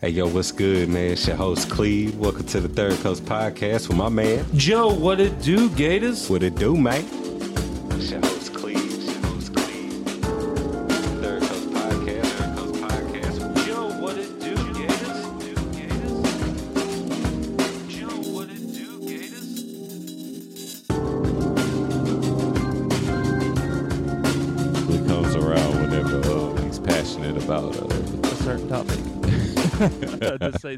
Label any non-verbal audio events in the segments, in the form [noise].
Hey, yo, what's good, man? It's your host, Cleve. Welcome to the Third Coast Podcast with my man. Joe, what it do, Gators? What it do, man?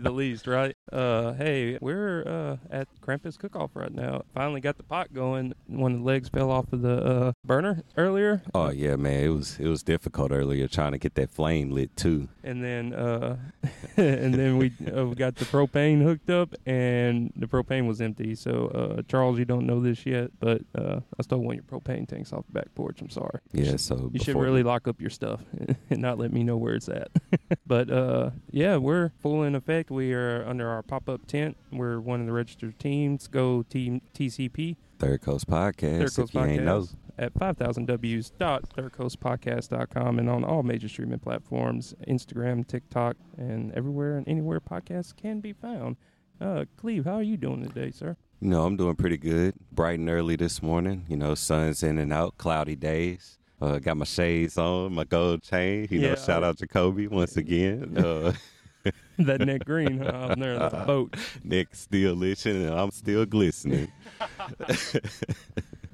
The least, right? Uh, hey, we're uh, at Krampus Cook-Off right now. Finally got the pot going. One of the legs fell off of the uh, burner earlier, Oh yeah, man. It was it was difficult earlier trying to get that flame lit too. and then uh, [laughs] and then we uh, we got the propane hooked up, and the propane was empty. So uh, Charles, you don't know this yet, but uh, I stole one of your propane tanks off the back porch. I'm sorry. Yeah, so You should really lock up your stuff [laughs] and not let me know where it's at. [laughs] but uh, yeah, we're full in effect. We are under our pop up tent. We're one of the registered teams. Go Team TCP. Third Coast Podcast. Third Coast if you ain't know. Podcast at 5000ws.thirdcoastpodcast.com and on all major streaming platforms Instagram, TikTok, and everywhere and anywhere podcasts can be found. Uh, Cleve, how are you doing today, sir? You know, I'm doing pretty good. Bright and early this morning. You know, sun's in and out, cloudy days. Uh, got my shades on, my gold chain. You know, shout out Jacoby once again. [laughs] Uh, [laughs] that Nick green huh, out there on the [laughs] boat. Nick still listening, and I'm still glistening.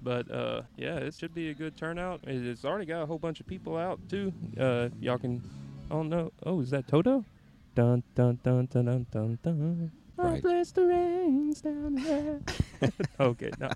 But uh, yeah, it should be a good turnout. It's already got a whole bunch of people out too. Uh, y'all can. Oh no! Oh, is that Toto? Dun dun dun dun dun dun dun. I Right. bless the rains down there. okay, no,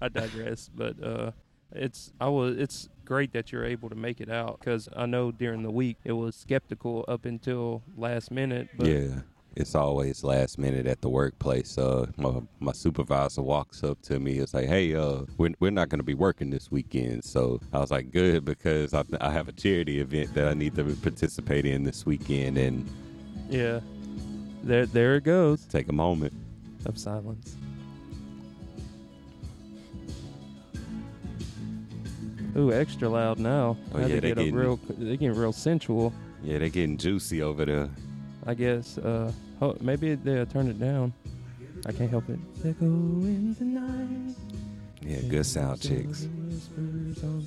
I digress. But uh, it's I was it's great that you're able to make it out because I know during the week it was skeptical up until last minute. But yeah, it's always last minute at the workplace. Uh, my, my supervisor walks up to me. It's like, hey, uh, we're, we're not going to be working this weekend. So I was like, good, because I, I have a charity event that I need to participate in this weekend and yeah, there there it goes take a moment. of silence. Ooh, extra loud now. Oh, Had yeah, to they get a getting- real, they getting real sensual. Yeah, they're getting juicy over there. I guess. Uh, oh, maybe they'll turn it down. I can't help it. They're going tonight. Yeah, good sound chicks. On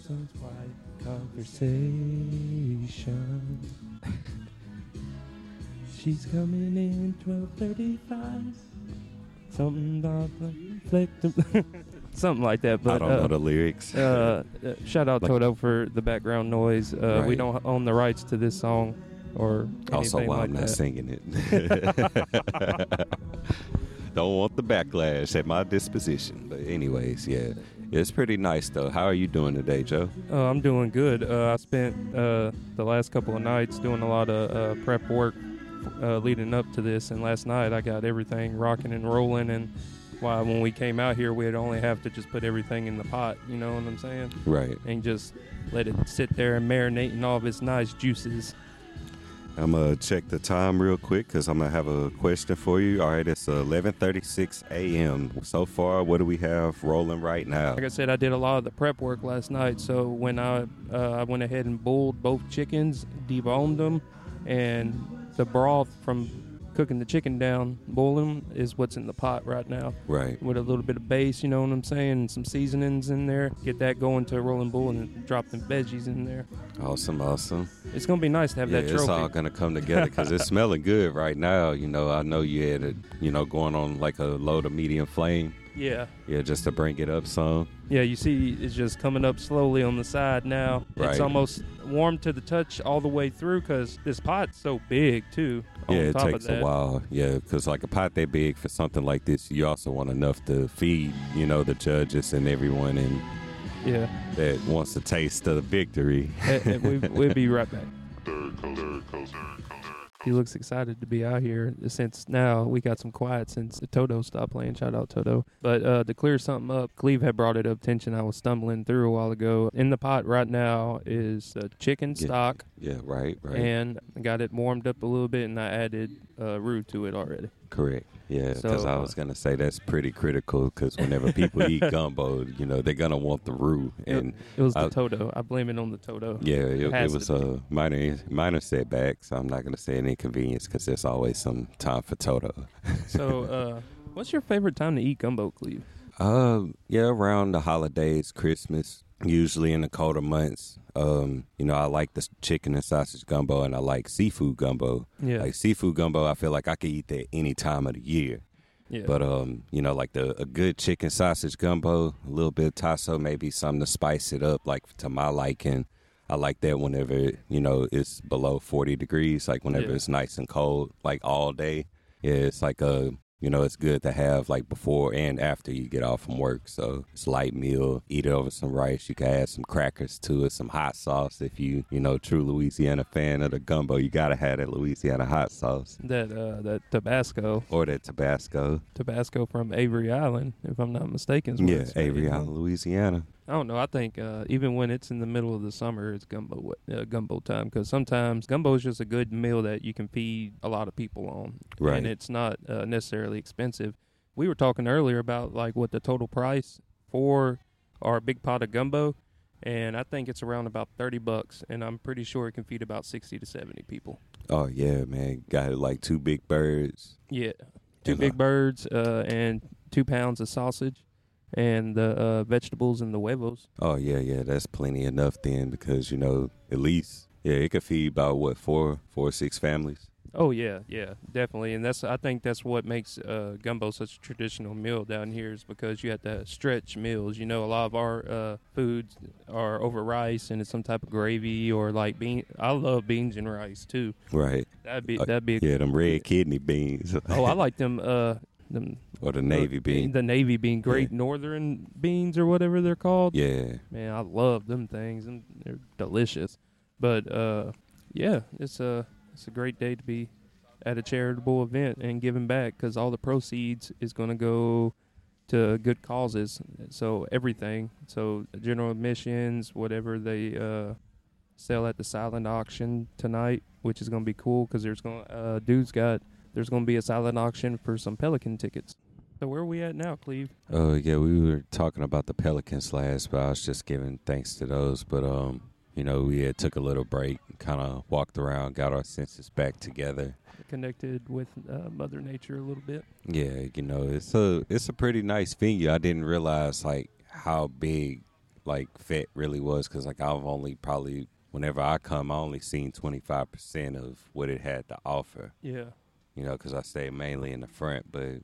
some quiet conversation. [laughs] She's coming in twelve thirty-five. Something about reflective. [laughs] Something like that. But I don't uh, know the lyrics. uh, uh, shout out Like- Toto for the background noise. Uh, We don't own the rights to this song or also, why like I'm not that. singing it. [laughs] [laughs] don't want the backlash at my disposition. But anyways, yeah, it's pretty nice though. How are you doing today, Joe? Uh, I'm doing good. Uh, I spent uh, the last couple of nights doing a lot of uh, prep work uh, leading up to this, and last night I got everything rocking and rolling. And why, when we came out here, we'd only have to just put everything in the pot. You know what I'm saying? Right. And just let it sit there and marinate in all of its nice juices. I'm gonna check the time real quick because I'm gonna have a question for you. All right, it's 11:36 a.m. So far, what do we have rolling right now? Like I said, I did a lot of the prep work last night. So when I uh, I went ahead and boiled both chickens, deboned them, and the broth from cooking the chicken down, boiling is what's in the pot right now. Right. With a little bit of base, you know what I'm saying, and some seasonings in there. Get that going to a rolling bull and drop them veggies in there. Awesome, awesome. It's gonna be nice to have Yeah, that it's all gonna come together because it's [laughs] smelling good right now. You know, I know you had it, you know, going on like a low to medium flame. Yeah. Yeah, just to bring it up some. Yeah, you see it's just coming up slowly on the side now. Right. It's almost warm to the touch all the way through because this pot's so big too. on Yeah, it top of takes that. a while. Yeah, because like a pot that big for something like this, you also want enough to feed, you know, the judges and everyone and Yeah, that wants a taste of the victory. Eh, we, we'll be right back. He looks excited to be out here since now we got some quiet since Toto stopped playing. Shout out Toto. But uh, to clear something up, Cleve had brought it up tension I was stumbling through a while ago. In the pot right now is uh, chicken Get- stock, Yeah, right, right. and got it warmed up a little bit, and I added uh, roux to it already. Correct. Yeah, because So, I uh, was gonna say that's pretty critical. Because whenever people eat [laughs] gumbo, you know they're gonna want the roux, and It was the I- Toto. I blame it on the Toto. yeah, it, it has was a minor minor setback. So I'm not gonna say an inconvenience because there's always some time for Toto. [laughs] So, uh, what's your favorite time to eat gumbo, Cleve? Uh, yeah, around the holidays, Christmas, usually in the colder months. Um, you know, I like the chicken and sausage gumbo, and I like seafood gumbo. Yeah, Like seafood gumbo, I feel like I could eat that any time of the year. yeah. But um, you know, like the a good chicken sausage gumbo, a little bit of tasso, maybe something to spice it up, like to my liking. I like that whenever you know it's below forty degrees, like whenever Yeah. it's nice and cold, like all day. Yeah, it's like a you know, it's good to have like before and after you get off from work. So it's a light meal. Eat it over some rice. You can add some crackers to it, some hot sauce. If you you know true Louisiana fan of the gumbo, you gotta have that Louisiana hot sauce that uh, that Tabasco, or that Tabasco. Tabasco from Avery Island, if I'm not mistaken. is Yeah, Avery. Island, Louisiana. I don't know. I think uh, even when it's in the middle of the summer, it's gumbo uh, gumbo time because sometimes gumbo is just a good meal that you can feed a lot of people on, Right. and it's not uh, necessarily expensive. We were talking earlier about like what the total price for our big pot of gumbo, and I think it's around about thirty bucks, and I'm pretty sure it can feed about sixty to seventy people. Oh yeah, man. Got like two big birds. Yeah, two And, big birds uh, and two pounds of sausage, and the uh, vegetables and the huevos. Oh yeah, yeah. That's plenty enough then because you know at least yeah it could feed about what four, four, six families. Oh yeah, yeah, definitely, and that's I think that's what makes uh, gumbo such a traditional meal down here is because you have to stretch meals. You know, a lot of our uh, foods are over rice and it's some type of gravy or like bean. I love beans and rice too. Right. That'd be Uh, that'd be. Yeah, them red kidney beans. Oh, I [laughs] like them. Uh, them or the navy uh, bean. The navy bean, Great Northern beans or whatever they're called. Yeah. Man, I love them things and they're delicious. But uh, yeah, it's a it's a great day to be at a charitable event and giving back because all the proceeds is going to go to good causes. So everything, so general admissions, whatever they uh, sell at the silent auction tonight, which is going to be cool because there's going uh, dude's got there's going to be a silent auction for some Pelican tickets. So where are we at now, Cleve? Oh yeah, we were talking about the Pelicans last, but I was just giving thanks to those. But um, you know, we had took a little break, kind of walked around, got our senses back together. Connected with uh, Mother Nature a little bit. Yeah, you know, it's a it's a pretty nice venue. I didn't realize like how big like Fet really was because like I've only probably whenever I come, I only seen twenty five percent of what it had to offer. Yeah. You know, because I stay mainly in the front, but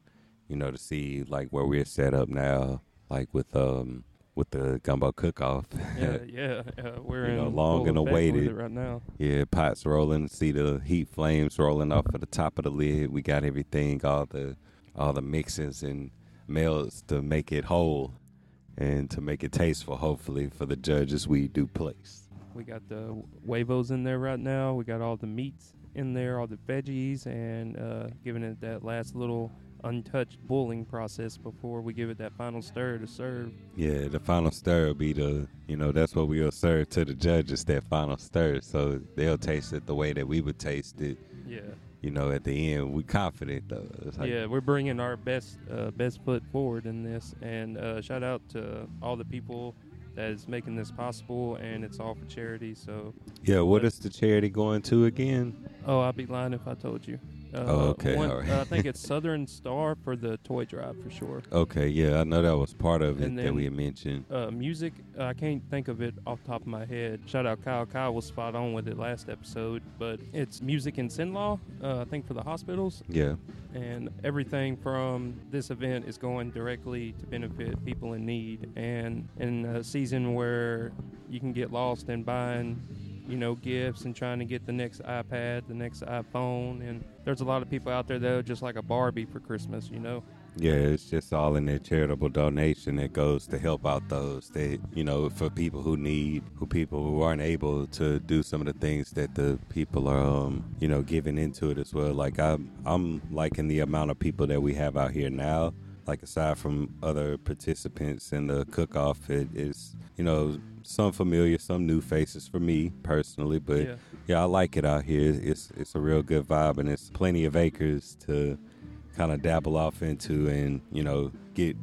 you know to see like where we're set up now, like with um with the gumbo cook off. [laughs] Yeah, yeah, uh, we're You in know, long and awaited. right now. Yeah, pots rolling. See the heat flames rolling off of the top of the lid. We got everything, all the all the mixes and melts to make it whole and to make it tasteful. Hopefully for the judges we do place. We got the huevos in there right now. We got all the meats in there, all the veggies, and uh, giving it that last little untouched boiling process before we give it that final stir to serve. Yeah, the final stir will be the you know that's what we'll serve to the judges. That final stir, so they'll taste it the way that we would taste it. Yeah, You know, at the end, we're confident though. Like, yeah, we're bringing our best uh, best foot forward in this, and uh, shout out to all the people that is making this possible, and it's all for charity. So, yeah. What is the charity going to again? oh, I'd be lying if I told you. Uh, Oh, okay, one- right. uh, I think it's [laughs] Southern Star for the toy drive for sure. Okay, yeah, I know that was part of it And that we had mentioned. uh, music, I can't think of it off the top of my head. Shout out Kyle. Kyle was spot on with it last episode, but it's music in Sin Law, uh, I think for the hospitals, Yeah. and everything from this event is going directly to benefit people in need. And in a season where you can get lost in buying, you know, gifts and trying to get the next iPad, the next iPhone, and there's a lot of people out there that are just like a Barbie for Christmas, you know. Yeah, it's just all in their charitable donation that goes to help out those that you know for people who need, who people who aren't able to do some of the things that the people are, um, you know, giving into it as well. Like I'm, I'm liking the amount of people that we have out here now. Like aside from other participants in the cook off, it is you know some familiar, some new faces for me personally, but yeah. yeah, I like it out here. It's it's a real good vibe, and it's plenty of acres to kind of dabble off into, and you know get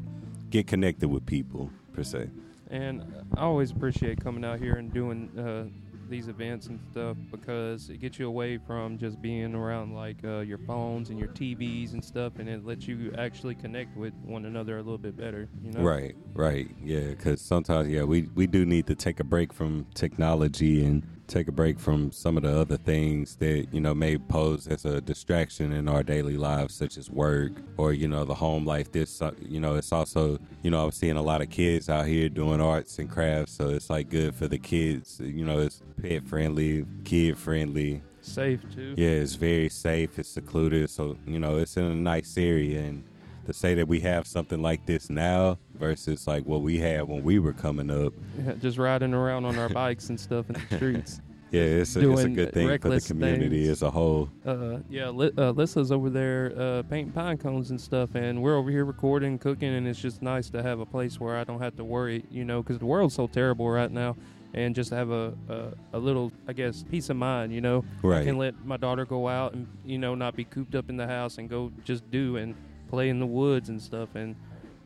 get connected with people per se. And I always appreciate coming out here and doing uh, these events and stuff because it gets you away from just being around like uh, your phones and your TVs and stuff, and it lets you actually connect with one another a little bit better. You know? Right, right, yeah. Because sometimes, yeah, we we do need to take a break from technology and take a break from some of the other things that you know may pose as a distraction in our daily lives such as work or you know the home life. This uh, you know it's also you know i'm seeing a lot of kids out here doing arts and crafts so it's like good for the kids. You know it's pet friendly kid friendly. Safe too. yeah it's very safe. It's secluded so you know it's in a nice area and to say that we have something like this now versus like what we had when we were coming up Yeah, just riding around on our [laughs] bikes and stuff in the streets. [laughs] yeah it's a, it's a good thing for the community things. as a whole Uh, yeah, Li- uh, Lissa's over there uh, painting pine cones and stuff, and we're over here recording, cooking, and it's just nice to have a place where I don't have to worry, you know, because the world's so terrible right now, and just have a, a a little, I guess, peace of mind, you know. I right can let my daughter go out and you know not be cooped up in the house and go just do and play in the woods and stuff, and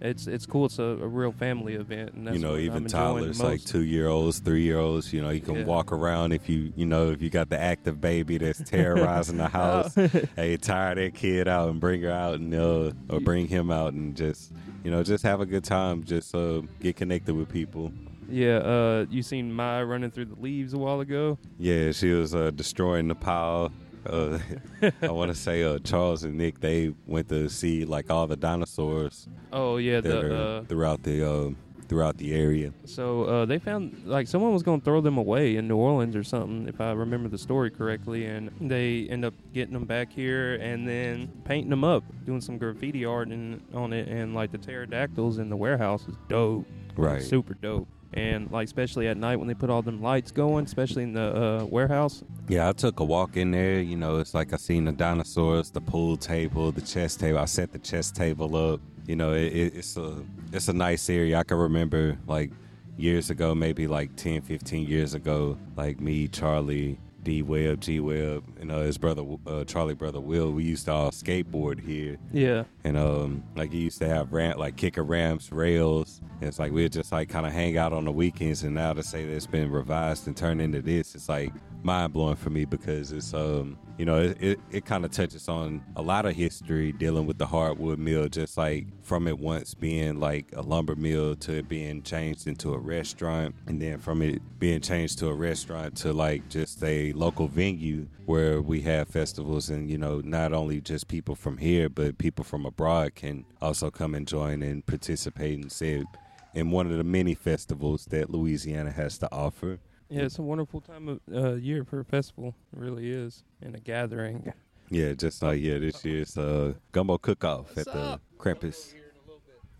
it's it's cool. It's a, a real family event, and that's you know, even toddlers, like two year olds, three year olds, you know, you can Yeah. walk around if you, you know, if you got the active baby that's [laughs] terrorizing the house, [laughs] hey, tire that kid out and bring her out and, uh, or bring him out and just, you know, just have a good time, just uh, get connected with people. yeah, uh, you seen Mai running through the leaves a while ago. Yeah, she was uh, destroying the pile. Uh, [laughs] I want to say uh, Charles and Nick, they went to see like all the dinosaurs Oh yeah, the uh, throughout the uh, throughout the area. So uh, they found like someone was going to throw them away in New Orleans or something, if I remember the story correctly, and they end up getting them back here and then painting them up, doing some graffiti art and on it, and like the pterodactyls in the warehouse is dope, Right. Super dope, and like especially at night when they put all them lights going, especially in the uh, warehouse. Yeah, I took a walk in there. You know, it's like I seen the dinosaurs, the pool table, the chess table. I set the chess table up. You know, it, it, it's a it's a nice area. I can remember like years ago, maybe like 10, 15 years ago, like me, Charlie, D Webb, G Web, and uh, his brother, uh, Charlie brother Will. We used to all skateboard here, Yeah, and um, like he used to have ramp, like kicker ramps, rails. And it's like we'd just like kind of hang out on the weekends. And now to say that it's been revised and turned into this, it's like mind blowing for me because it's um, you know, it it, it kind of touches on a lot of history dealing with the hardwood mill, just like from it once being like a lumber mill to it being changed into a restaurant, and then from it being changed to a restaurant to like just a local venue where we have festivals and you know not only just people from here but people from abroad can also come and join and participate and say in one of the many festivals that Louisiana has to offer. Yeah, it's a wonderful time of uh, year for a festival. It really is, and a gathering. Yeah, just like yeah, this year's uh, gumbo cook-off at the up? Krampus.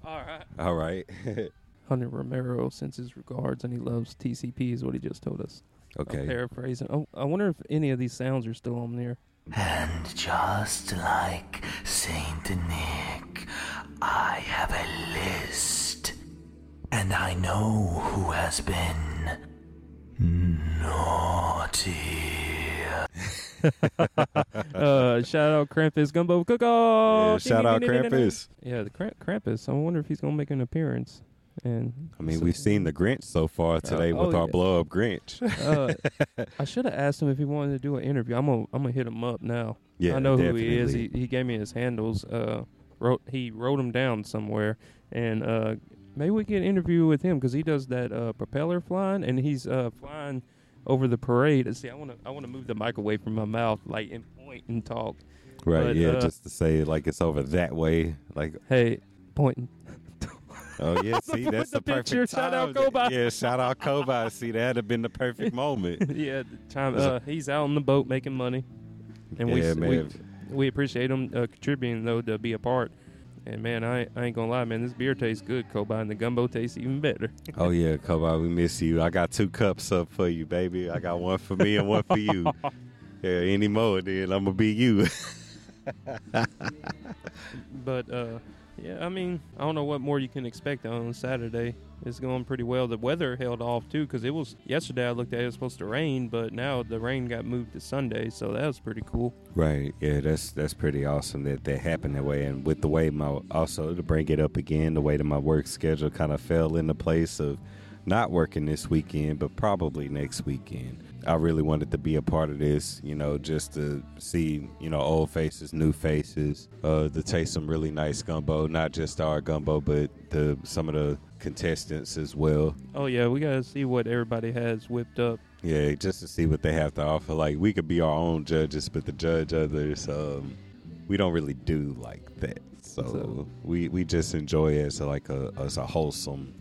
All right. All right, [laughs] Hunter Romero sends his regards and he loves TCP is what he just told us. I'm okay. paraphrasing. Oh, I wonder if any of these sounds are still on there. And just like Saint Nick, I have a list. And I know who has been naughty. [laughs] uh, shout out Krampus Gumbo Cook Yeah, shout out Krampus. Yeah, the Kramp- Krampus. I wonder if he's gonna make an appearance. And I mean, so- we've seen the Grinch so far today oh, with our yeah. blow up Grinch. uh, [laughs] I should have asked him if he wanted to do an interview. I'm gonna I'm gonna hit him up now. yeah, I know who he is. He, he gave me his handles. Uh, wrote he wrote them down somewhere, and uh, maybe we get an interview with him because he does that uh, propeller flying, and he's uh, flying over the parade. See, I want to I want to move the mic away from my mouth, like and point and talk. right, but, yeah, uh, just to say like it's over that way, like Hey, pointing. oh yeah, [laughs] see that's the the, perfect picture. Shout out time. Yeah, shout out Kobe. see, that'd have been the perfect moment. [laughs] yeah, time, uh, he's out on the boat making money, and we yeah, we man. we appreciate him uh, contributing though to be a part. And man, I, I ain't gonna lie, man, this beer tastes good, Kobe, and the gumbo tastes even better. [laughs] Oh yeah, Kobe, we miss you. I got two cups up for you, baby. I got one for me and one for you. [laughs] Yeah, any more, then I'm gonna be you. [laughs] but uh, yeah, I mean, I don't know what more you can expect on Saturday. It's going pretty well. The weather held off too because it was yesterday. I looked at it, it was supposed to rain, but now the rain got moved to Sunday, so that was pretty cool. Right. Yeah, that's that's pretty awesome that that happened that way. And with the way my also to bring it up again, the way that my work schedule kind of fell into place of not working this weekend, but probably next weekend. I really wanted to be a part of this, you know, just to see, you know, old faces, new faces, uh, to taste some really nice gumbo, not just our gumbo, but the some of the contestants as well. Oh yeah, we gotta see what everybody has whipped up. Yeah, just to see what they have to offer. Like we could be our own judges, but to judge others, um, we don't really do like that. So, So- we we just enjoy it as a, like a as a wholesome,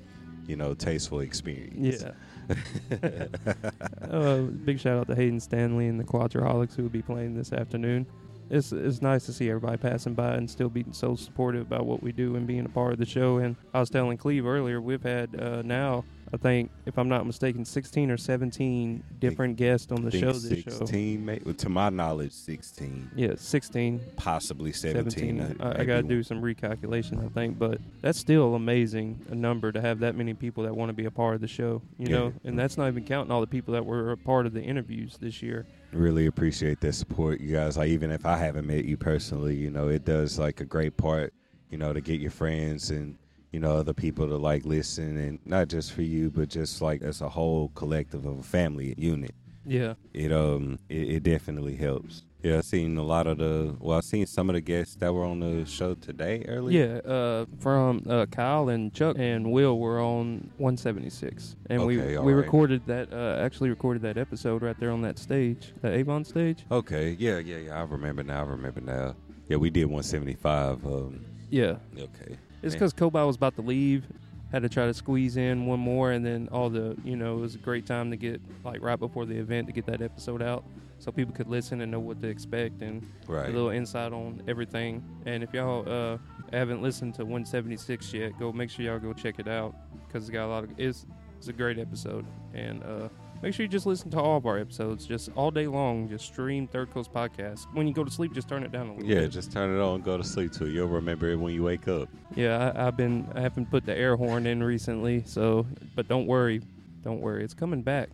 you know, tasteful experience. Yeah. [laughs] uh, big shout out to Hayden Stanley and the Quadraholics who will be playing this afternoon. It's it's nice to see everybody passing by and still being so supportive about what we do and being a part of the show. And I was telling Cleve earlier, we've had uh, now I think if I'm not mistaken, 16 or 17 different guests on the show this show. sixteen, ma- to my knowledge, sixteen, Yeah, 16, possibly seventeen. 17. uh, I, I got to do some recalculation, I think, but that's still amazing a number to have that many people that want to be a part of the show, you Yeah. know, and that's not even counting all the people that were a part of the interviews this year. really appreciate that support you guys like even if i haven't met you personally you know it does like a great part you know to get your friends and you know other people to like listen and not just for you but just like as a whole collective of a family unit Yeah, it um it, it definitely helps yeah i've seen a lot of the well i've seen some of the guests that were on the show today earlier yeah. Uh, from uh, Kyle and Chuck and Will were on 176, and we Okay, all we right. recorded that. Uh, actually recorded that episode right there on that stage, the Avon stage. okay yeah yeah yeah i remember now i remember now yeah we did 175 um Yeah, okay It's because Kobe was about to leave, had to try to squeeze in one more, and then all the, you know, it was a great time to get, like, right before the event to get that episode out so people could listen and know what to expect and right a little insight on everything. And if y'all uh, haven't listened to 176 yet, go make sure y'all go check it out because it's got a lot of, it's, it's a great episode. And uh, make sure you just listen to all of our episodes just all day long. Just stream Third Coast Podcast. When you go to sleep, just turn it down a little yeah bit. just turn it on go to sleep to it you'll remember it when you wake up Yeah, I, I've been I haven't put the air horn in recently, so but don't worry, don't worry, it's coming back.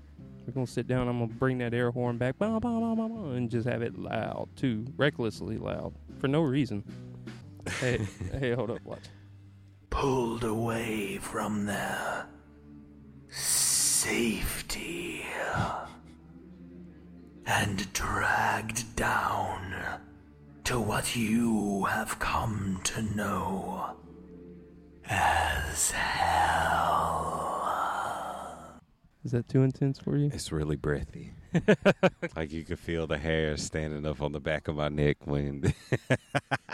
We're gonna sit down. I'm gonna bring that air horn back, bah, bah, bah, bah, bah, and just have it loud too, recklessly loud for no reason. Hey, [laughs] hey, hold up, watch. pulled away from their safety and dragged down to what you have come to know as hell. Is that too intense for you? It's really breathy. [laughs] like you could feel the hair standing up on the back of my neck when. [laughs]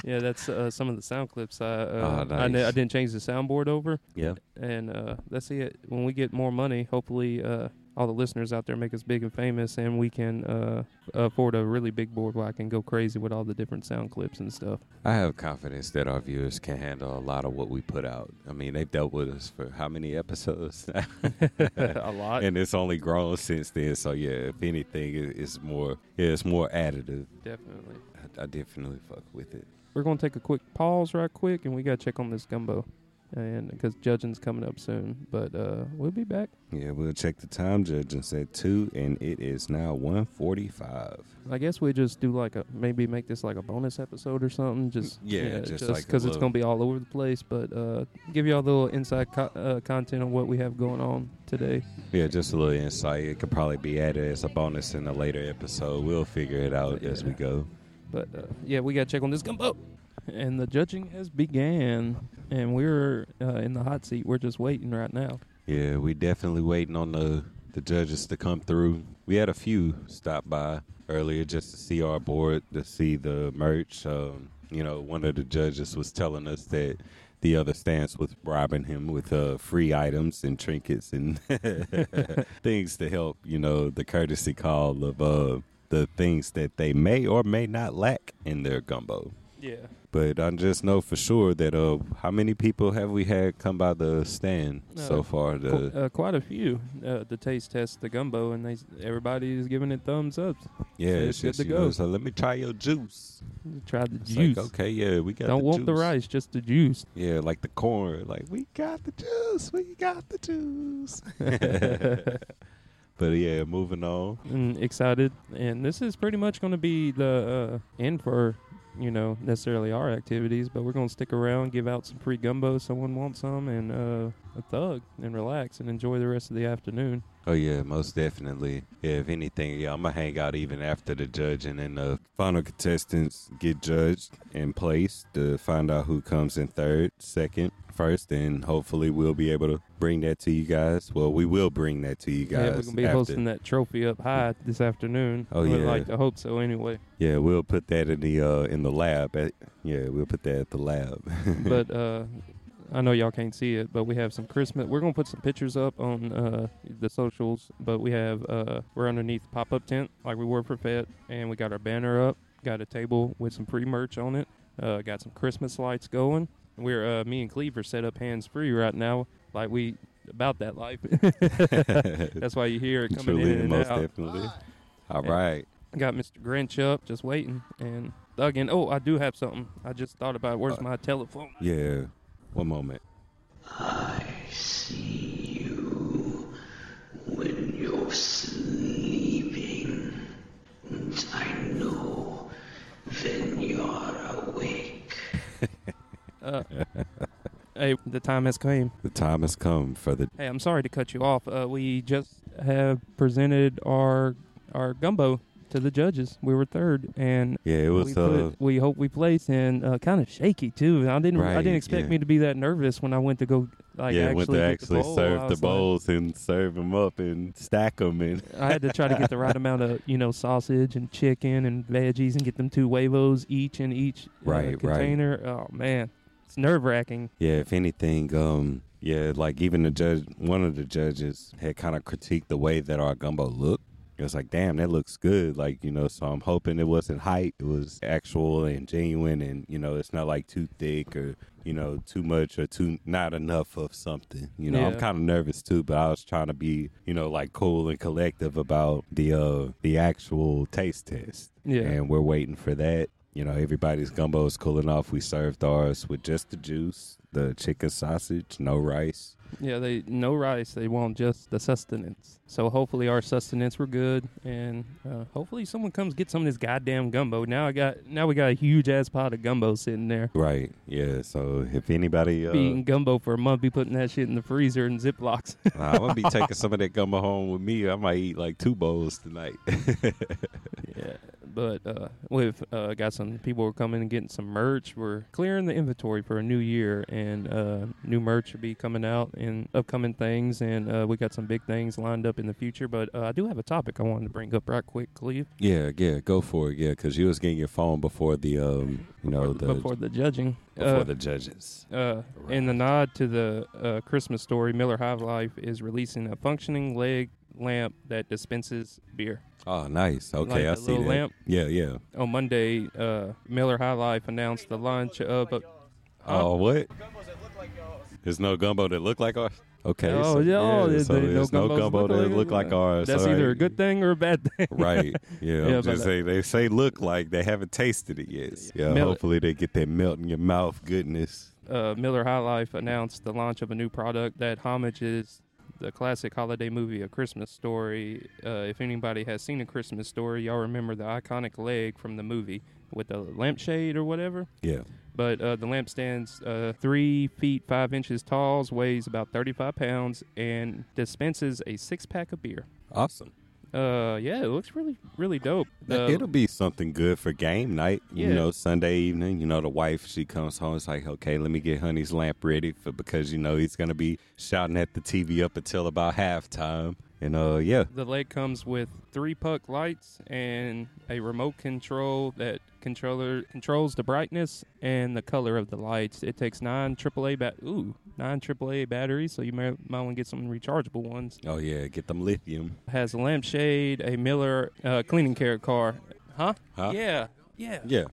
Yeah, that's uh, some of the sound clips. I uh, Oh, I, nice. I didn't change the soundboard over, yeah. and uh, that's it. When we get more money, hopefully, uh, all the listeners out there make us big and famous, and we can uh, afford a really big board where I can go crazy with all the different sound clips and stuff. I have confidence that our viewers can handle a lot of what we put out. I mean, they've dealt with us for how many episodes? [laughs] a [laughs] lot, and it's only grown since then. So yeah, if anything, it's more. Yeah, it's more additive. definitely. I, I definitely fuck with it. We're gonna take a quick pause, right quick, and we gotta check on this gumbo, and because judging's coming up soon. But uh, we'll be back. Yeah, we'll check the time. Judging said two, and it is now one forty-five. I guess we just do like a maybe make this like a bonus episode or something. Just Yeah, just like because it's gonna be all over the place. But uh, give y'all a little inside co- uh, content on what we have going on today. Yeah, just a little insight. It could probably be added as a bonus in a later episode. We'll figure it out as we go. But uh, yeah, we gotta check on this gumbo. And the judging has began, and we're uh, in the hot seat. We're just waiting right now. Yeah, we definitely waiting on the the judges to come through. We had a few stop by earlier just to see our board, to see the merch. Um, you know, one of the judges was telling us that the other stance was bribing him with uh, free items and trinkets and [laughs] things to help. You know, the courtesy call of uh, the things that they may or may not lack in their gumbo. Yeah. But I just know for sure that uh, how many people have we had come by the stand Uh, so far? Qu- uh, quite a few uh, to taste test the gumbo, and they everybody is giving it thumbs up. yeah, so it's it's good to you know, go. so let me try your juice. Try the It's juice. like, okay, yeah, we got Don't the want the rice, just the juice. Yeah, like the corn. Like we got the juice. We got the juice. [laughs] but yeah, moving on. and excited. And this is pretty much going to be the uh, end for, you know, necessarily our activities, but we're going to stick around, give out some free gumbo someone wants some, and uh, a thug, and relax and enjoy the rest of the afternoon. Oh yeah, most definitely. Yeah, if anything, yeah, I'm gonna hang out even after the judging and then the final contestants get judged and placed to find out who comes in third, second, first, and hopefully we'll be able to bring that to you guys. Well, we will bring that to you guys. yeah, we're to be after. hosting that trophy up high this afternoon. Oh, yeah. like to hope so anyway. Yeah, we'll put that in the uh in the lab. At, yeah, we'll put that at the lab. [laughs] but uh, I know y'all can't see it, but we have some Christmas. We're gonna put some pictures up on uh, the socials. But we have uh, we're underneath pop up tent like we were for Fed, and we got our banner up. Got a table with some free merch on it. Uh, got some Christmas lights going. We're uh, me and Cleve are set up hands free right now, like we about that life. [laughs] That's why you hear it [laughs] coming Truly, in and most out. definitely. All Yeah. right. Got Mr. Grinch up, just waiting, and thugging. Oh, I do have something. I just thought about. it. Where's Uh, my telephone? Yeah. One moment. I see you when you're sleeping, and I know when you're awake. [laughs] Uh, hey, the time has come. The time has come for the Hey, I'm sorry to cut you off. Uh, we just have presented our our gumbo to the judges. We were third, and yeah. It was we, uh put, we hope we place and uh, kind of shaky too. I didn't I didn't expect yeah. me to be that nervous when I went to go like yeah, actually went to actually the serve the was like- bowls and serve them up and stack them and I had to try to get the right [laughs] amount of you know sausage and chicken and veggies and get them two huevos each in each uh, Right, right. container. Oh man, it's nerve wracking. yeah. If anything, um, yeah, like even the judge, one of the judges had kind of critiqued the way that our gumbo looked. It was like, damn, that looks good. Like, you know, so I'm hoping it wasn't hype. It was actual and genuine and, you know, it's not like too thick or, you know, too much or too not enough of something. You know, I'm kind of nervous too, but I was trying to be, you know, like cool and collective about the uh the actual taste test. Yeah. And we're waiting for that. You know, everybody's gumbo is cooling off. We served ours with just the juice, the chicken sausage, no rice. Yeah, they no rice. They want just the sustenance. So hopefully our sustenance were good, and uh, hopefully someone comes get some of this goddamn gumbo. Now I got now we got a huge ass pot of gumbo sitting there. Right. Yeah. So if anybody, uh, Be eating gumbo for a month, be putting that shit in the freezer in Ziplocs. [laughs] Nah, I'm gonna be taking some of that gumbo home with me. I might eat like two bowls tonight. [laughs] yeah, but uh, we've uh, got some people who are coming and getting some merch. We're clearing the inventory for a new year, and uh, new merch will be coming out in upcoming things, and uh, we got some big things lined up in the future. But uh, I do have a topic I wanted to bring up right quick, Cleve. yeah, yeah, go for it. Yeah, because you was getting your phone before the, um, you know, the before the judging. before Uh, the judges. Uh, in the nod to the uh, Christmas story, Miller High Life is releasing a functioning leg lamp that dispenses beer. Oh, nice. Okay, like I a see little that. lamp. Yeah, yeah. On Monday, uh, Miller High Life announced the launch of a. Oh, what? There's no gumbo that look like ours. Okay. oh, so, yeah, oh, so there- there's no gumbos gumbo that look like ours. That's All either right. a good thing or a bad thing. [laughs] Right. Yeah. Yeah, I'm just uh, saying they say look like they haven't tasted it yet. Yeah. Mel- hopefully they get that melt in your mouth goodness. uh, Miller High Life announced the launch of a new product that homages the classic holiday movie, A Christmas Story. Uh, if anybody has seen A Christmas Story, y'all remember the iconic leg from the movie with the lampshade or whatever. Yeah. But uh, the lamp stands uh, three feet five inches tall, weighs about 35 pounds, and dispenses a six pack of beer. Awesome. Uh, yeah, it looks really, really dope. Uh, It'll be something good for game night. You Yeah. know, Sunday evening. You know, the wife she comes home. It's like, okay, let me get Honey's lamp ready for because you know he's gonna be shouting at the TV up until about halftime. And uh, yeah, The leg comes with three puck lights and a remote control that controller controls the brightness and the color of the lights. It takes nine AAA bat ooh nine AAA batteries, so you may might want to get some rechargeable ones. oh yeah, get them lithium. Has a lampshade, a Miller uh, cleaning care car. Huh? Huh? Yeah. Yeah. Yeah,